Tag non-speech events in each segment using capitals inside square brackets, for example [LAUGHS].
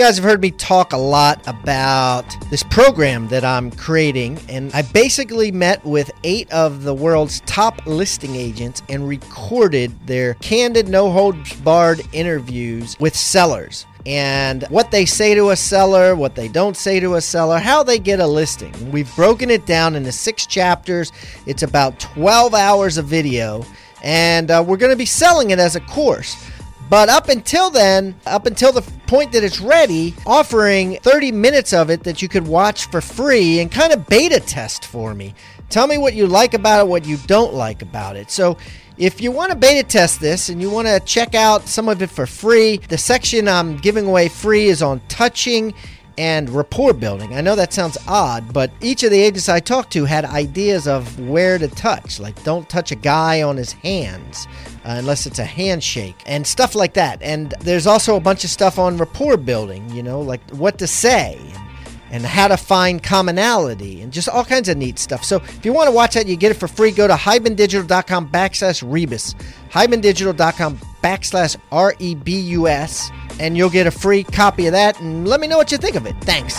Guys have heard me talk a lot about this program that I'm creating, and I basically met with eight of the world's top listing agents and recorded their candid, no holds barred interviews with sellers and what they say to a seller, what they don't say to a seller, how they get a listing. We've broken it down into six chapters. It's about 12 hours of video, and uh, we're going to be selling it as a course. But up until then, up until the point that it's ready, offering 30 minutes of it that you could watch for free and kind of beta test for me. Tell me what you like about it, what you don't like about it. So, if you want to beta test this and you want to check out some of it for free, the section I'm giving away free is on touching and rapport building. I know that sounds odd, but each of the agents I talked to had ideas of where to touch. Like, don't touch a guy on his hands uh, unless it's a handshake and stuff like that. And there's also a bunch of stuff on rapport building, you know, like what to say and how to find commonality and just all kinds of neat stuff. So if you want to watch that, you get it for free. Go to hibandigital.com backslash rebus, hibandigital.com backslash R E B U S, and you'll get a free copy of that. And let me know what you think of it. Thanks.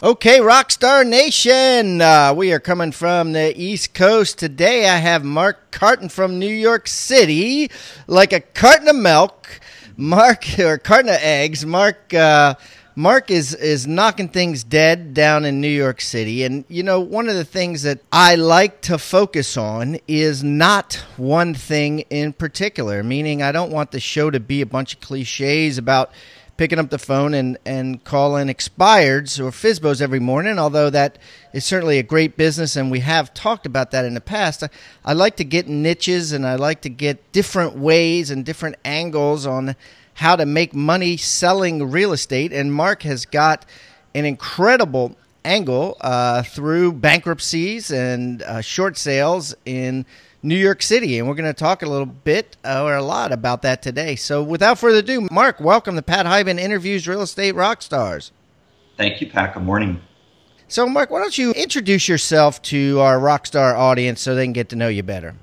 Okay, Rockstar Nation. Uh, we are coming from the East Coast today. I have Mark Karten from New York City, like a carton of milk. Mark [LAUGHS] or carton of eggs. Mark. Uh, Mark is is knocking things dead down in New York City, and you know one of the things that I like to focus on is not one thing in particular. Meaning, I don't want the show to be a bunch of cliches about picking up the phone and, and calling expireds or FSBOs every morning, although that is certainly a great business and we have talked about that in the past. I, I like to get niches and I like to get different ways and different angles on how to make money selling real estate. And Mark has got an incredible angle uh, through bankruptcies and uh, short sales in New York City. And we're going to talk a little bit uh, or a lot about that today. So without further ado, Mark, welcome to Pat Hiban Interviews Real Estate Rock Stars. Thank you, Pat. Good morning. So, Mark, why don't you introduce yourself to our Rockstar audience so they can get to know you better?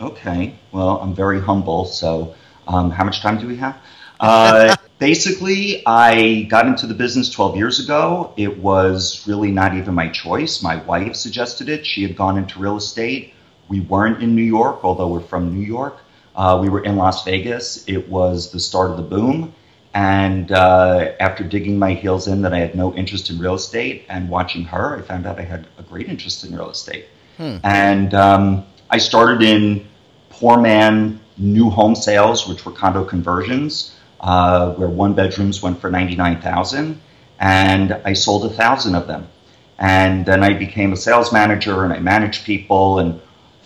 Okay. Well, I'm very humble. So, um, how much time do we have? Uh, [LAUGHS] basically, I got into the business 12 years ago. It was really not even my choice. My wife suggested it. She had gone into real estate. We weren't in New York, although we're from New York. Uh, we were in Las Vegas. It was the start of the boom. And uh, after digging my heels in that I had no interest in real estate and watching her, I found out I had a great interest in real estate. Hmm. And um, I started in poor man new home sales, which were condo conversions, uh, where one bedrooms went for 99000 and I sold a thousand of them. And then I became a sales manager and I managed people and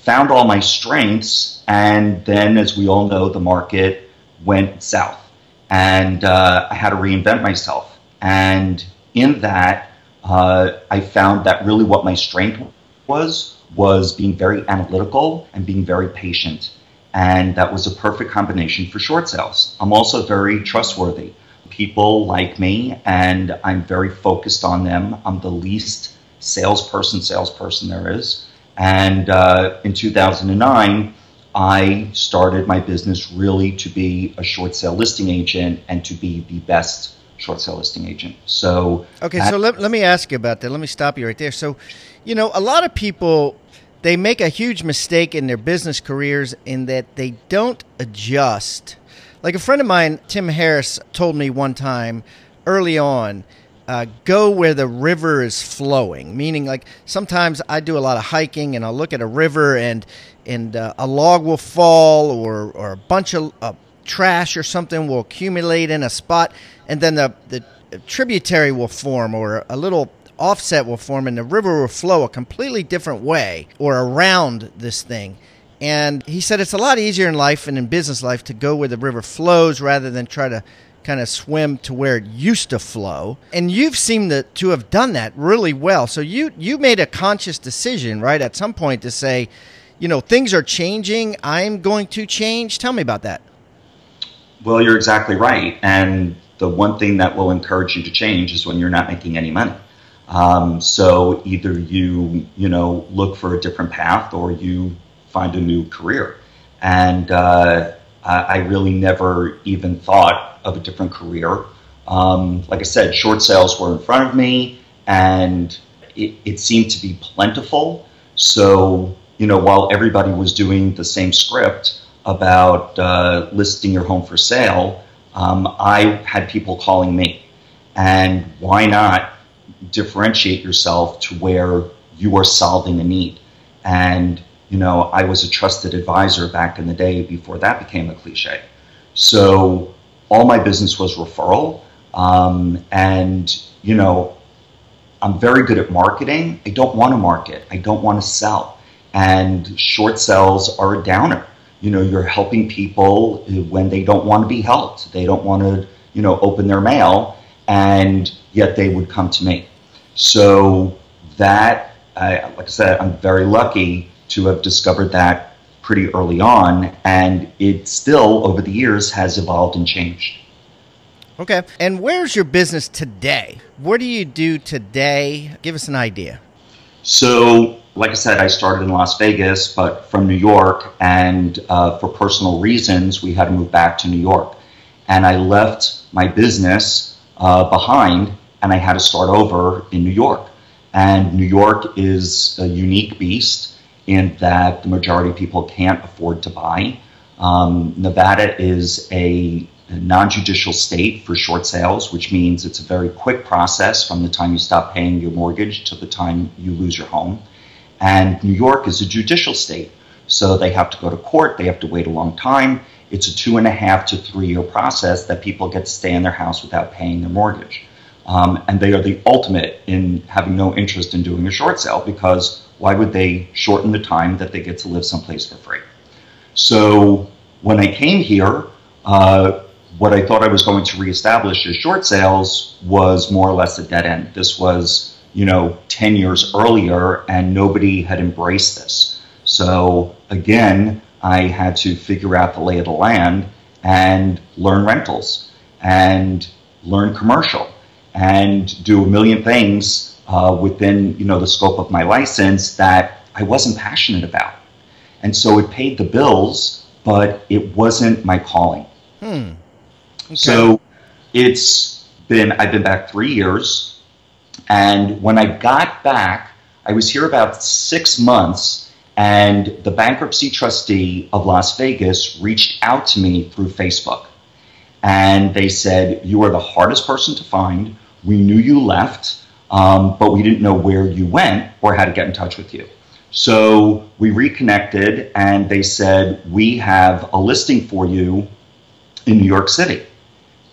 found all my strengths, and then, as we all know, the market went south, and uh, I had to reinvent myself. And in that, uh, I found that really what my strength was was being very analytical and being very patient, and that was a perfect combination for short sales. I'm also very trustworthy. People like me, and I'm very focused on them. I'm the least salesperson salesperson there is and uh, in 2009, I started my business really to be a short sale listing agent and to be the best short sale listing agent. So, okay, so let, let me ask you about that. Let me stop you right there. So, you know, a lot of people they make a huge mistake in their business careers in that they don't adjust. Like a friend of mine, Tim Harris, told me one time early on uh, go where the river is flowing. Meaning, like sometimes I do a lot of hiking and I'll look at a river and and uh, a log will fall or or a bunch of uh, trash or something will accumulate in a spot, and then the the tributary will form or a little offset will form and the river will flow a completely different way or around this thing And he said it's a lot easier in life and in business life to go where the river flows rather than try to kind of swim to where it used to flow. And you've seemed to, to have done that really well. So you you made a conscious decision, right, at some point to say, you know, things are changing. I'm going to change. Tell me about that. Well, you're exactly right. And the one thing that will encourage you to change is when you're not making any money. Um, so either you, you know, look for a different path or you find a new career. And uh, I really never even thought of a different career. Um, like I said, short sales were in front of me and it, it seemed to be plentiful. So, you know, while everybody was doing the same script about uh, listing your home for sale, um, I had people calling me. And why not differentiate yourself to where you are solving a need? And, you know, I was a trusted advisor back in the day before that became a cliche. So all my business was referral. Um, and, you know, I'm very good at marketing. I don't want to market, I don't want to sell. And short sales are a downer you know you're helping people when they don't want to be helped they don't want to you know open their mail and yet they would come to me so that I, like i said i'm very lucky to have discovered that pretty early on and it still over the years has evolved and changed. Okay and where's your business today? What do you do today? Give us an idea. So like I said, I started in Las Vegas, but from New York, and uh, for personal reasons, we had to move back to New York. And I left my business uh, behind, and I had to start over in New York. And New York is a unique beast in that the majority of people can't afford to buy. Um, Nevada is a non judicial state for short sales, which means it's a very quick process from the time you stop paying your mortgage to the time you lose your home. And New York is a judicial state, so they have to go to court, they have to wait a long time. It's a two and a half to three year process that people get to stay in their house without paying their mortgage. Um, and they are the ultimate in having no interest in doing a short sale because why would they shorten the time that they get to live someplace for free? So when I came here, uh, what I thought I was going to reestablish as short sales was more or less a dead end. This was you know, 10 years earlier, and nobody had embraced this. So again, I had to figure out the lay of the land and learn rentals and learn commercial and do a million things uh, within you know the scope of my license that I wasn't passionate about. And so it paid the bills, but it wasn't my calling. Hmm. Okay. So it's been I've been back three years. And when I got back, I was here about six months, and the bankruptcy trustee of Las Vegas reached out to me through Facebook. And they said, You are the hardest person to find. We knew you left, um, but we didn't know where you went or how to get in touch with you. So we reconnected, and they said, We have a listing for you in New York City.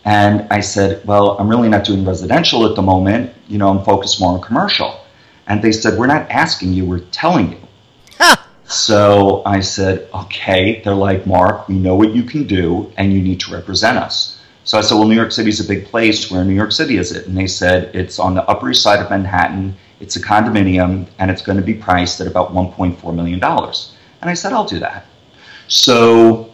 And I said, Well, I'm really not doing residential at the moment. You know, I'm focused more on commercial. And they said, We're not asking you, we're telling you. so I said, Okay. They're like, Mark, we know what you can do, and you need to represent us. So I said, Well, New York City is a big place. Where in New York City is it? And they said, It's on the Upper East Side of Manhattan. It's a condominium, and it's going to be priced at about $1.4 million. And I said, I'll do that. So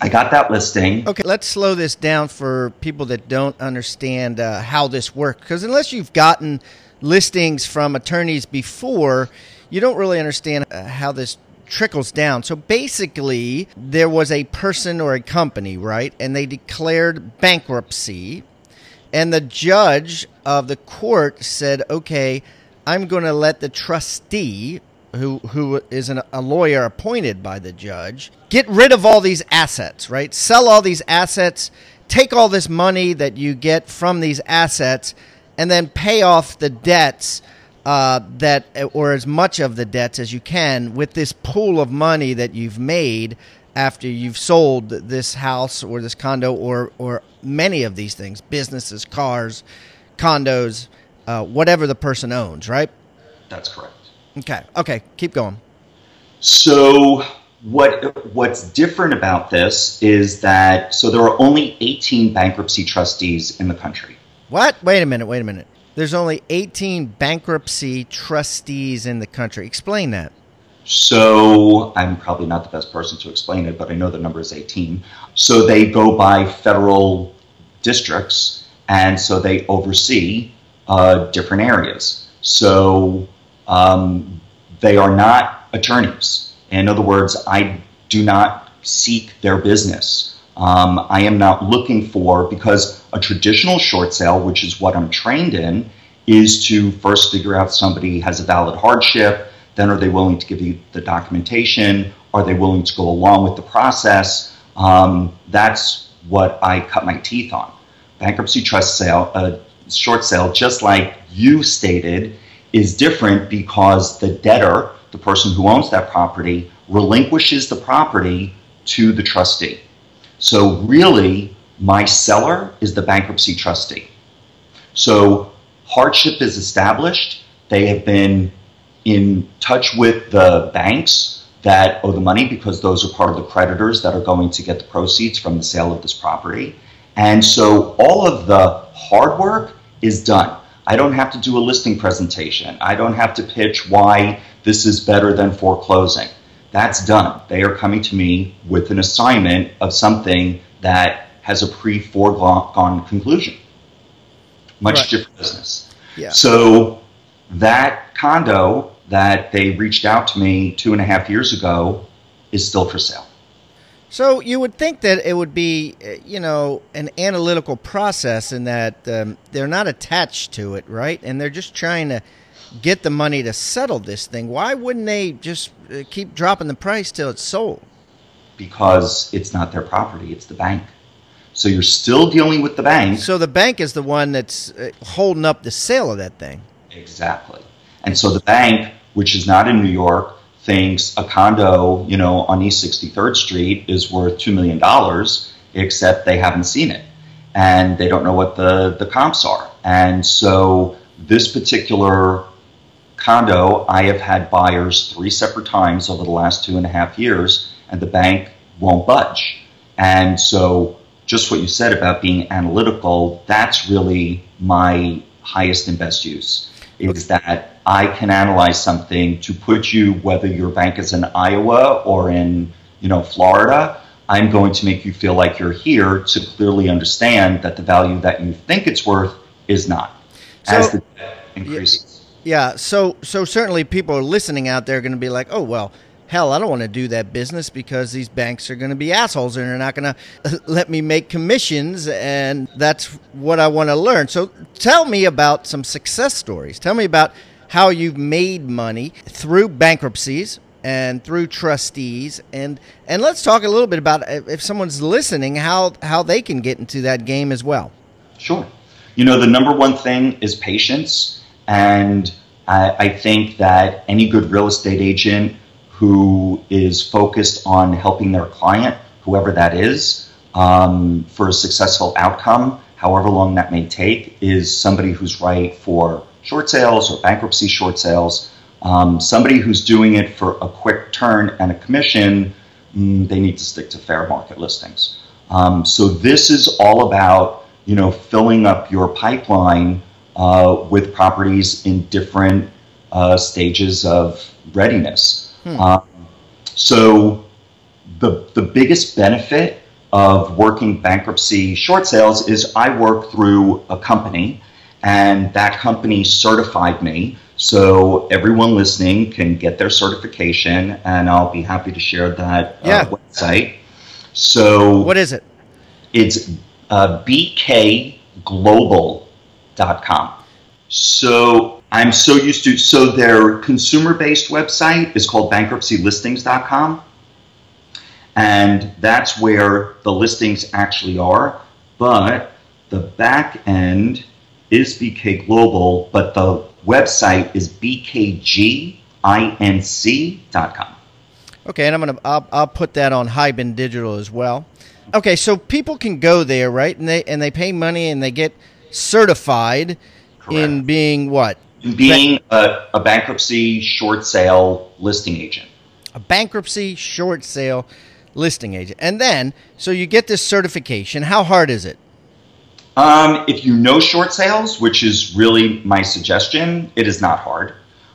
I got that listing. Okay, let's slow this down for people that don't understand uh, how this works. Because unless you've gotten listings from attorneys before, you don't really understand uh, how this trickles down. So basically, there was a person or a company, right? And they declared bankruptcy. And the judge of the court said, okay, I'm going to let the trustee who who is an, a lawyer appointed by the judge, get rid of all these assets, right? Sell all these assets, take all this money that you get from these assets, and then pay off the debts uh, that, or as much of the debts as you can, with this pool of money that you've made after you've sold this house or this condo or or many of these things, businesses, cars, condos, uh, whatever the person owns, right? That's correct. Okay. Okay. Keep going. So what what's different about this is that so there are only 18 bankruptcy trustees in the country. What? Wait a minute. Wait a minute. There's only 18 bankruptcy trustees in the country. Explain that. So I'm probably not the best person to explain it, but I know the number is 18. So they go by federal districts, and so they oversee uh, different areas. So um, they are not attorneys. In other words, I do not seek their business. Um, I am not looking for, because a traditional short sale, which is what I'm trained in, is to first figure out somebody has a valid hardship, then are they willing to give you the documentation? Are they willing to go along with the process? Um, that's what I cut my teeth on. Bankruptcy trust sale, uh, short sale, just like you stated, is different because the debtor, the person who owns that property, relinquishes the property to the trustee. So really, my seller is the bankruptcy trustee. So hardship is established. They have been in touch with the banks that owe the money because those are part of the creditors that are going to get the proceeds from the sale of this property. And so all of the hard work is done. I don't have to do a listing presentation. I don't have to pitch why this is better than foreclosing. That's done. They are coming to me with an assignment of something that has a pre foregone conclusion. Much right. different business. Yeah. So that condo that they reached out to me two and a half years ago is still for sale. So you would think that it would be, you know, an analytical process in that um, they're not attached to it, right? And they're just trying to get the money to settle this thing. Why wouldn't they just uh, keep dropping the price till it's sold? Because it's not their property; it's the bank. So you're still dealing with the bank. So the bank is the one that's uh, holding up the sale of that thing. Exactly. And so the bank, which is not in New York, thinks a condo, you know, on East 63rd Street is worth $2 million, except they haven't seen it. And they don't know what the, the comps are. And so this particular condo, I have had buyers three separate times over the last two and a half years, and the bank won't budge. And so, just what you said about being analytical, that's really my highest and best use is that I can analyze something to put you, whether your bank is in Iowa or in, you know, Florida, I'm going to make you feel like you're here to clearly understand that the value that you think it's worth is not so, as the debt increases. Yeah, so so certainly people are listening out there are going to be like, oh well, hell, I don't want to do that business because these banks are going to be assholes and they're not going [LAUGHS] to let me make commissions. And that's what I want to learn. So tell me about some success stories. Tell me about how you've made money through bankruptcies and through trustees and and let's talk a little bit about uh, if someone's listening how how they can get into that game as well sure you know the number one thing is patience and I, I think that any good real estate agent who is focused on helping their client, whoever that is, um, for a successful outcome, however long that may take, is somebody who's right for short sales or bankruptcy short sales. Um, somebody who's doing it for a quick turn and a commission, mm, they need to stick to fair market listings. Um, so this is all about you know filling up your pipeline uh, with properties in different uh, stages of readiness. Hmm. Um, so the the biggest benefit of working bankruptcy short sales is I work through a company, and that company certified me. So everyone listening can get their certification, and I'll be happy to share that uh, yeah. website. So what is it? It's uh, bkglobal.com. So I'm so used to, so their consumer based website is called bankruptcylistings.com. And that's where the listings actually are. But the back end is BK Global, but the website is bkginc.com. Okay, and I'm gonna I'll, I'll put that on Hiban Digital as well. Okay, so people can go there, right? And they and they pay money and they get certified Correct. in being what being a, a bankruptcy short sale listing agent. a bankruptcy short sale listing agent. And then, so you get this certification. How hard is it? Um, if you know short sales, which is really my suggestion, it is not hard.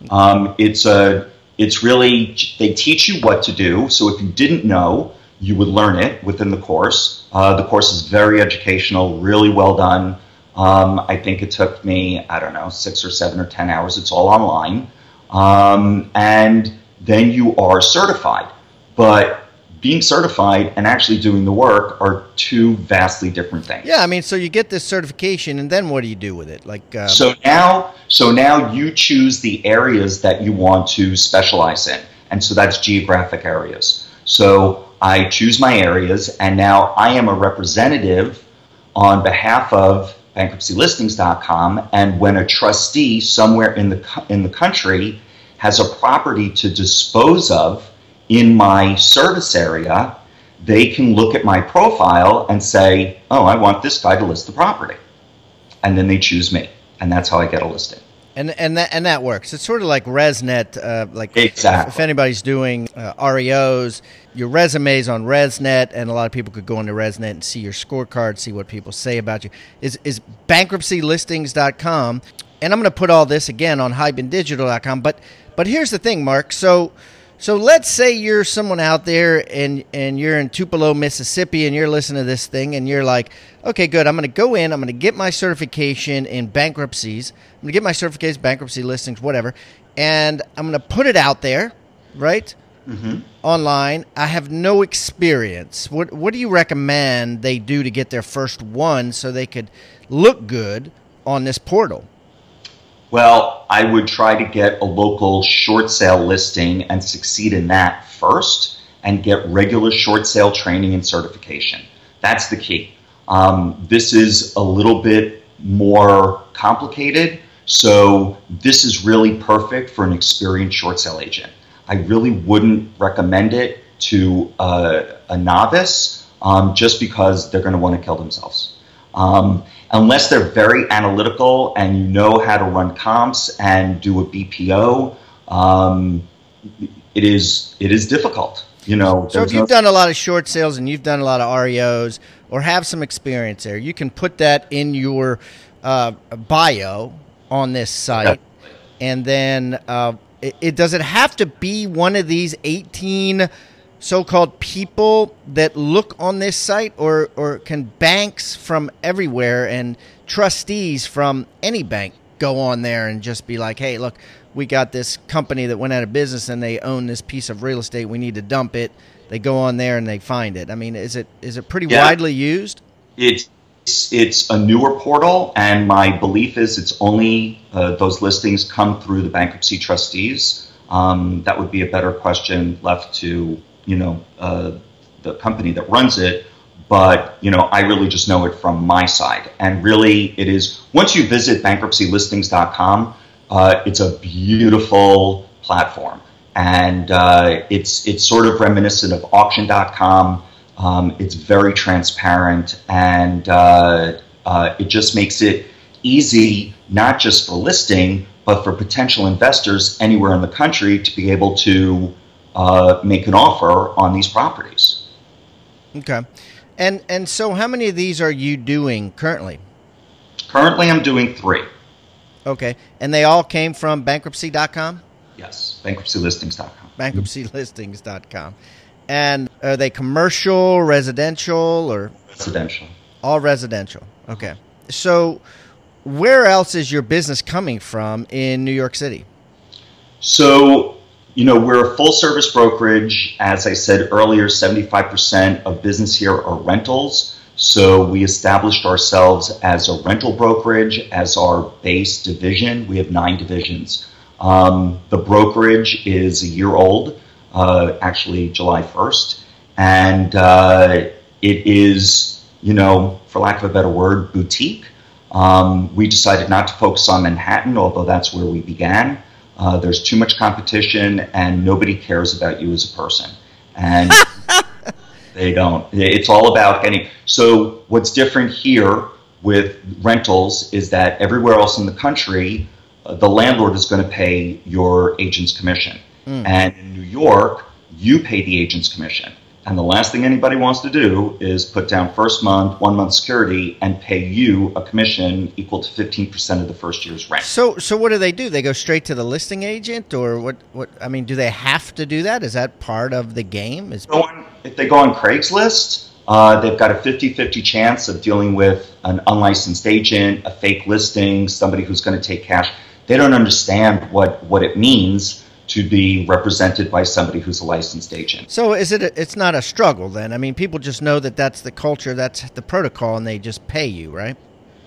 Um, it's a, it's really they teach you what to do. So if you didn't know, you would learn it within the course. Uh, the course is very educational, really well done. Um, I think it took me, I don't know, six or seven or ten hours. It's all online, um, and then you are certified. But being certified and actually doing the work are two vastly different things. Yeah, I mean, so you get this certification, and then what do you do with it? Like, uh, so now, so now you choose the areas that you want to specialize in, and so that's geographic areas. So I choose my areas, and now I am a representative on behalf of bankruptcylistings.com. And when a trustee somewhere in the in the country has a property to dispose of in my service area, they can look at my profile and say, "Oh, I want this guy to list the property," and then they choose me, and that's how I get a listing. And and that and that works. It's sort of like ResNet. Uh, like exactly. If, if anybody's doing uh, REOs, your resumes on ResNet, and a lot of people could go into ResNet and see your scorecard, see what people say about you. Is is bankruptcylistings.com, and I'm going to put all this again on hibandigital.com. But but here's the thing, Mark. So so let's say you're someone out there and and you're in Tupelo, Mississippi, and you're listening to this thing, and you're like, okay, good. I'm going to go in. I'm going to get my certification in bankruptcies. I'm going to get my certificates, bankruptcy listings, whatever, and I'm going to put it out there, right? Mm-hmm. Online. I have no experience. What What do you recommend they do to get their first one so they could look good on this portal? Well, I would try to get a local short sale listing and succeed in that first and get regular short sale training and certification. That's the key. Um, this is a little bit more complicated, so this is really perfect for an experienced short sale agent. I really wouldn't recommend it to a, a novice um, just because they're going to want to kill themselves. Um, unless they're very analytical and you know how to run comps and do a BPO, um, it is it is difficult. You know. So if you've no- done a lot of short sales and you've done a lot of REOs or have some experience there, you can put that in your uh, bio on this site, and then uh, it, it does it have to be one of these eighteen so-called people that look on this site or or can banks from everywhere and trustees from any bank go on there and just be like hey look we got this company that went out of business and they own this piece of real estate. We need to dump it. They go on there and they find it. I mean is it is it pretty yeah. widely used? It's it's a newer portal and my belief is it's only uh, those listings come through the bankruptcy trustees. Um, that would be a better question left to you know uh, the company that runs it but you know i really just know it from my side. And really it is once you visit bankruptcylistings.com uh, it's a beautiful platform. And uh, it's it's sort of reminiscent of auction.com um, it's very transparent and uh, uh, it just makes it easy not just for listing but for potential investors anywhere in the country to be able to uh, make an offer on these properties. Okay, and and so how many of these are you doing currently? Currently, I'm doing three. Okay, and they all came from bankruptcy.com. Yes, bankruptcylistings.com. Bankruptcylistings.com, and are they commercial, residential, or residential? All residential. Okay, so where else is your business coming from in New York City? So you know, we're a full service brokerage. As I said earlier, 75% of business here are rentals. So we established ourselves as a rental brokerage as our base division. We have nine divisions. Um, the brokerage is a year old, uh, actually July 1st. And uh, it is, you know, for lack of a better word, boutique. Um, we decided not to focus on Manhattan, although that's where we began. Uh, there's too much competition, and nobody cares about you as a person. And [LAUGHS] they don't. It's all about getting. So what's different here with rentals is that everywhere else in the country, uh, the landlord is going to pay your agent's commission, mm. and in New York, you pay the agent's commission. And the last thing anybody wants to do is put down first month, one month security, and pay you a commission equal to 15% of the first year's rent. So, so what do they do? They go straight to the listing agent, or what? What I mean, do they have to do that? Is that part of the game? Is on, if they go on Craigslist, uh, they've got a 50-50 chance of dealing with an unlicensed agent, a fake listing, somebody who's going to take cash. They don't understand what what it means to be represented by somebody who's a licensed agent. So is it? A, it's not a struggle then. I mean, people just know that that's the culture, that's the protocol, and they just pay you, right?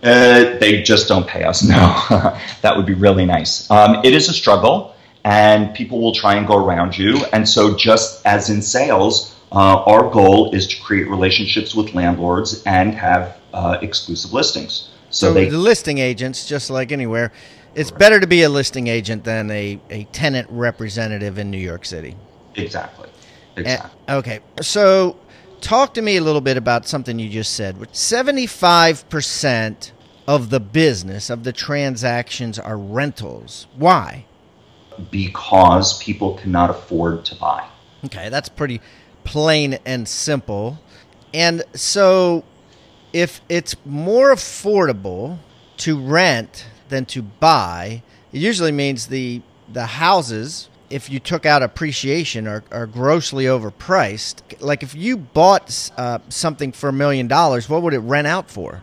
Uh, they just don't pay us. [LAUGHS] No, that would be really nice. Um, it is a struggle, and people will try and go around you. And so, just as in sales, uh, our goal is to create relationships with landlords and have uh, exclusive listings. So, so they, the listing agents, just like anywhere, it's better to be a listing agent than a, a tenant representative in New York City. Exactly. Eh, exactly. And, okay. So talk to me a little bit about something you just said. 75% of the business, of the transactions are rentals. Why? Because people cannot afford to buy. Okay, that's pretty plain and simple. And so if it's more affordable to rent than to buy, it usually means the the houses if you took out appreciation are, are grossly overpriced. Like if you bought uh, something for a million dollars, what would it rent out for?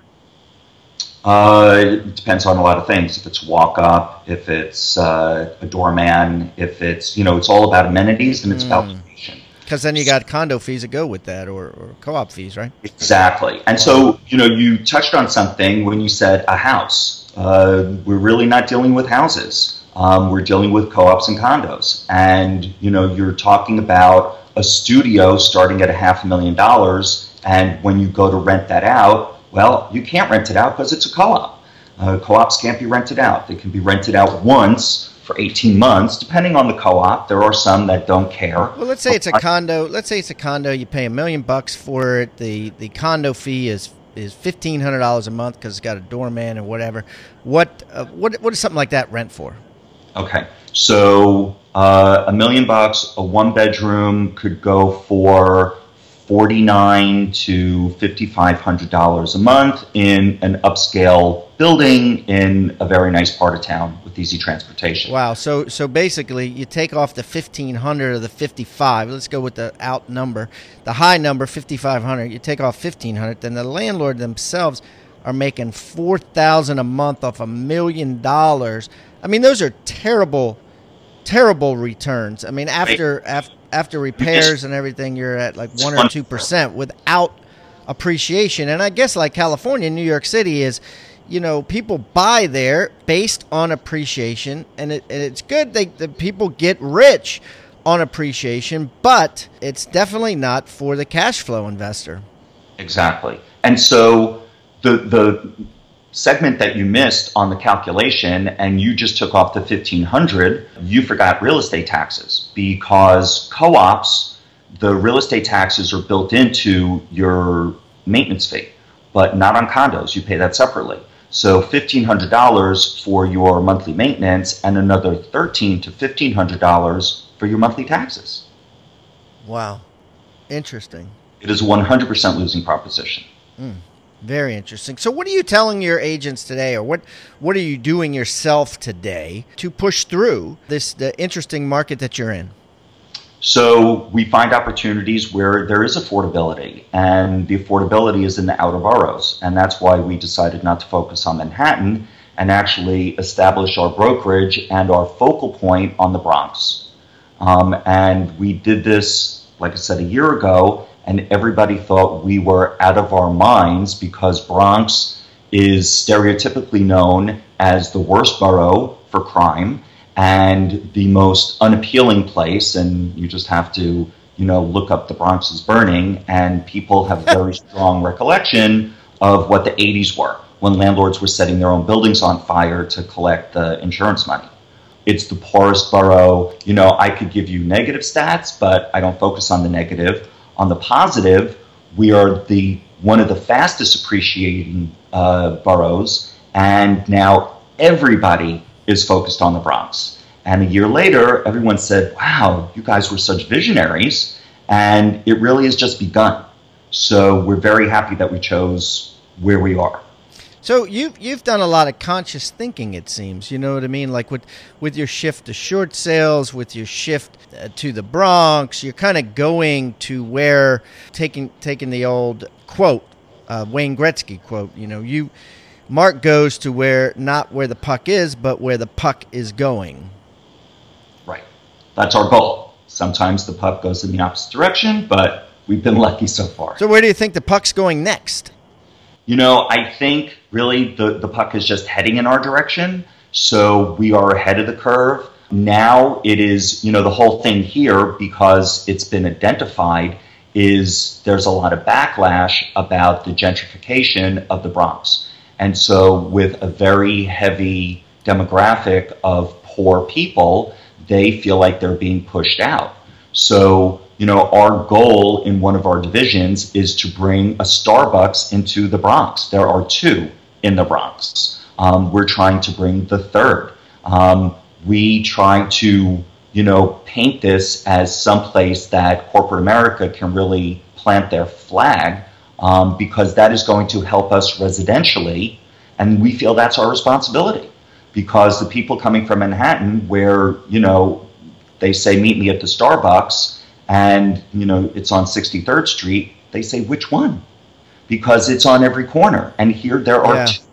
Uh, it depends on a lot of things. If it's walk up, if it's uh, a doorman, if it's you know, it's all about amenities and it's mm. about location. Because then you got condo fees that go with that, or, or co-op fees, right? Exactly. And so you know, you touched on something when you said a house uh, we're really not dealing with houses. Um, we're dealing with co-ops and condos. And you know, you're talking about a studio starting at a half a million dollars, and when you go to rent that out, well, you can't rent it out because it's a co-op. Uh, co-ops can't be rented out. They can be rented out once for 18 months, depending on the co-op. There are some that don't care. Well, let's say it's a condo. Let's say it's a condo. You pay a million bucks for it. The the condo fee is is fifteen hundred dollars a month because it's got a doorman and whatever. What uh, what what is something like that rent for? Okay, so uh, a million bucks, a one bedroom could go for forty nine to fifty five hundred dollars a month in an upscale building in a very nice part of town with easy transportation. Wow. So so basically, you take off the fifteen hundred or the fifty five. Let's go with the out number, the high number, fifty five hundred. You take off fifteen hundred. Then the landlord themselves are making four thousand a month off a million dollars. I mean, those are terrible, terrible returns. I mean, after after after repairs and everything, you're at like one or two percent without appreciation. And I guess like California, New York City is you know, people buy there based on appreciation, and, it, and it's good that the people get rich on appreciation, but it's definitely not for the cash flow investor. Exactly. And so the the segment that you missed on the calculation and you just took off the 1500, you forgot real estate taxes because co-ops the real estate taxes are built into your maintenance fee, but not on condos. You pay that separately. So $1,500 for your monthly maintenance and another 13 to $1,500 for your monthly taxes. Wow. Interesting. It is a 100% losing proposition. Mm, very interesting. So, what are you telling your agents today, or what, what are you doing yourself today to push through this the interesting market that you're in? So we find opportunities where there is affordability, and the affordability is in the outer boroughs, and that's why we decided not to focus on Manhattan and actually establish our brokerage and our focal point on the Bronx. Um, and we did this, like I said, a year ago, and everybody thought we were out of our minds because Bronx is stereotypically known as the worst borough for crime and the most unappealing place, and you just have to, you know, look up the Bronx is burning, and people have [LAUGHS] very strong recollection of what the 80s were when landlords were setting their own buildings on fire to collect the insurance money. It's the poorest borough. You know, I could give you negative stats, but I don't focus on the negative. On the positive, we are the one of the fastest appreciating uh, boroughs, and now everybody is focused on the Bronx. And a year later, everyone said, wow, you guys were such visionaries. And it really has just begun. So we're very happy that we chose where we are. So you've you've done a lot of conscious thinking, it seems. You know what I mean? Like with with your shift to short sales, with your shift uh, to the Bronx, you're kind of going to where taking taking the old quote, uh, Wayne Gretzky quote. You know, you Mark goes to where not where the puck is, but where the puck is going. Right. That's our goal. Sometimes the puck goes in the opposite direction, but we've been lucky so far. So where do you think the puck's going next? You know, I think really the, the puck is just heading in our direction. So we are ahead of the curve. Now it is, you know, the whole thing here, because it's been identified, is there's a lot of backlash about the gentrification of the Bronx. And so, with a very heavy demographic of poor people, they feel like they're being pushed out. So, you know, our goal in one of our divisions is to bring a Starbucks into the Bronx. There are two in the Bronx. Um, we're trying to bring the third. Um, we try to, you know, paint this as someplace that corporate America can really plant their flag um, because that is going to help us residentially, and we feel that's our responsibility. Because the people coming from Manhattan, where you know they say meet me at the Starbucks, and you know it's on 63rd Street, they say which one? Because it's on every corner, and here there are. Yeah. Two.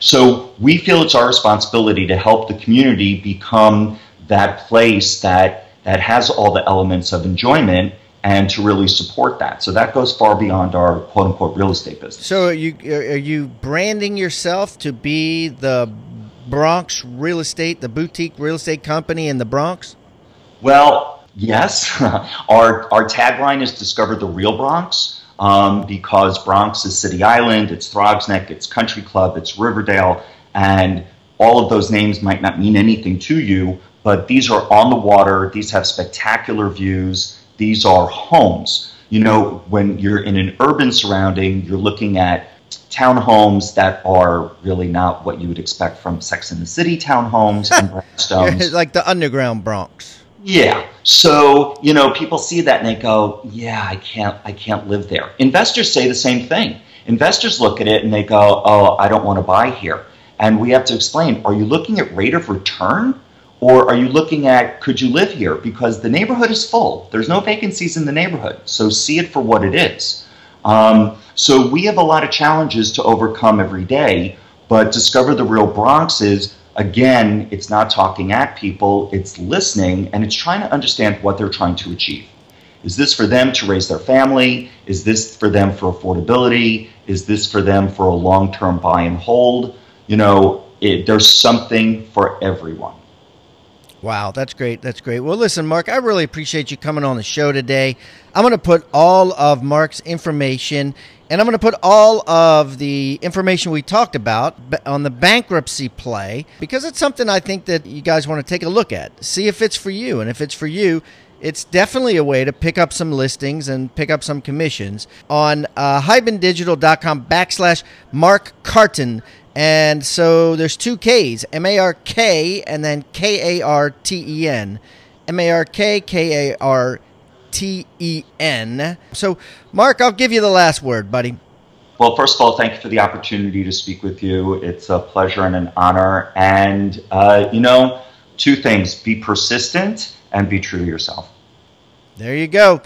So we feel it's our responsibility to help the community become that place that that has all the elements of enjoyment and to really support that. So that goes far beyond our quote unquote real estate business. So are you are you branding yourself to be the Bronx real estate, the boutique real estate company in the Bronx? Well, yes. [LAUGHS] our our tagline is "Discover the Real Bronx." Um, because Bronx is City Island, it's Throgs Neck, it's Country Club, it's Riverdale, and all of those names might not mean anything to you, but these are on the water. These have spectacular views these are homes. You know, when you're in an urban surrounding, you're looking at townhomes that are really not what you would expect from Sex in the City townhomes and [LAUGHS] brownstones. like the underground Bronx. Yeah. So, you know, people see that and they go, "Yeah, I can't I can't live there." Investors say the same thing. Investors look at it and they go, "Oh, I don't want to buy here." And we have to explain, are you looking at rate of return or are you looking at could you live here? Because the neighborhood is full. There's no vacancies in the neighborhood. So see it for what it is. Um, so we have a lot of challenges to overcome every day. But Discover the Real Bronx is, again, it's not talking at people, it's listening and it's trying to understand what they're trying to achieve. Is this for them to raise their family? Is this for them for affordability? Is this for them for a long term buy and hold? You know, it, there's something for everyone. Wow, that's great. That's great. Well, listen, Mark, I really appreciate you coming on the show today. I'm going to put all of Mark's information and I'm going to put all of the information we talked about on the bankruptcy play because it's something I think that you guys want to take a look at. See if it's for you. And if it's for you, it's definitely a way to pick up some listings and pick up some commissions on uh, hibandigital.com backslash Mark Karten. And so there's two K's, M A R K and then K A R T E N. M A R K K A R T E N. So, Mark, I'll give you the last word, buddy. Well, first of all, thank you for the opportunity to speak with you. It's a pleasure and an honor. And, uh, you know, two things be persistent and be true to yourself. There you go.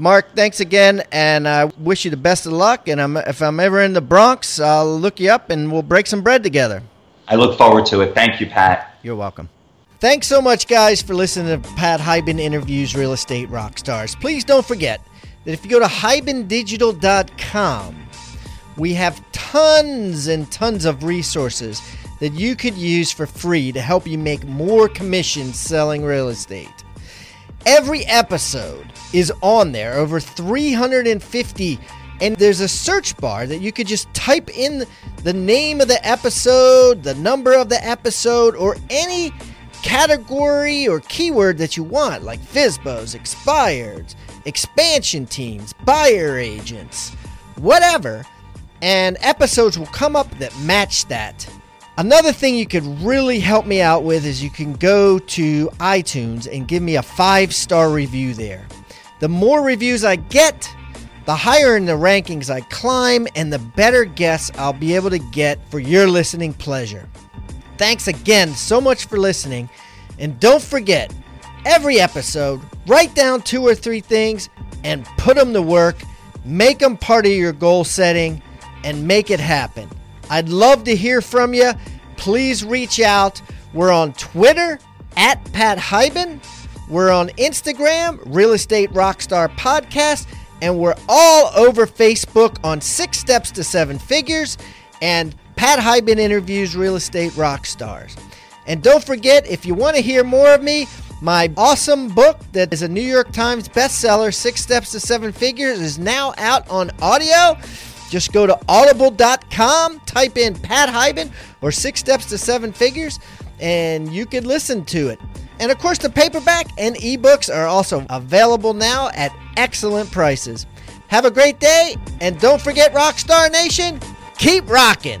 Mark, thanks again, and I wish you the best of luck. And I'm, if I'm ever in the Bronx, I'll look you up and we'll break some bread together. I look forward to it. Thank you, Pat. You're welcome. Thanks so much, guys, for listening to Pat Hiban interviews real estate rock stars. Please don't forget that if you go to hibandigital.com, we have tons and tons of resources that you could use for free to help you make more commissions selling real estate. Every episode is on there, over 350. And there's a search bar that you could just type in the name of the episode, the number of the episode, or any category or keyword that you want, like FSBOs, expireds, expansion teams, buyer agents, whatever. And episodes will come up that match that. Another thing you could really help me out with is you can go to iTunes and give me a five star review there. The more reviews I get, the higher in the rankings I climb, and the better guests I'll be able to get for your listening pleasure. Thanks again so much for listening, and don't forget, every episode, write down two or three things and put them to work, make them part of your goal setting, and make it happen. I'd love to hear from you. Please reach out. We're on Twitter at Pat Hiban. We're on Instagram, Real Estate Rockstar Podcast, and we're all over Facebook on Six Steps to Seven Figures and Pat Hiban interviews real estate rock stars. And don't forget, if you want to hear more of me, my awesome book that is a New York Times bestseller, Six Steps to Seven Figures, is now out on audio. Just go to audible.com, type in Pat Hiban or Six Steps to Seven Figures, and you can listen to it. And of course, the paperback and ebooks are also available now at excellent prices. Have a great day, and don't forget, Rockstar Nation, keep rocking.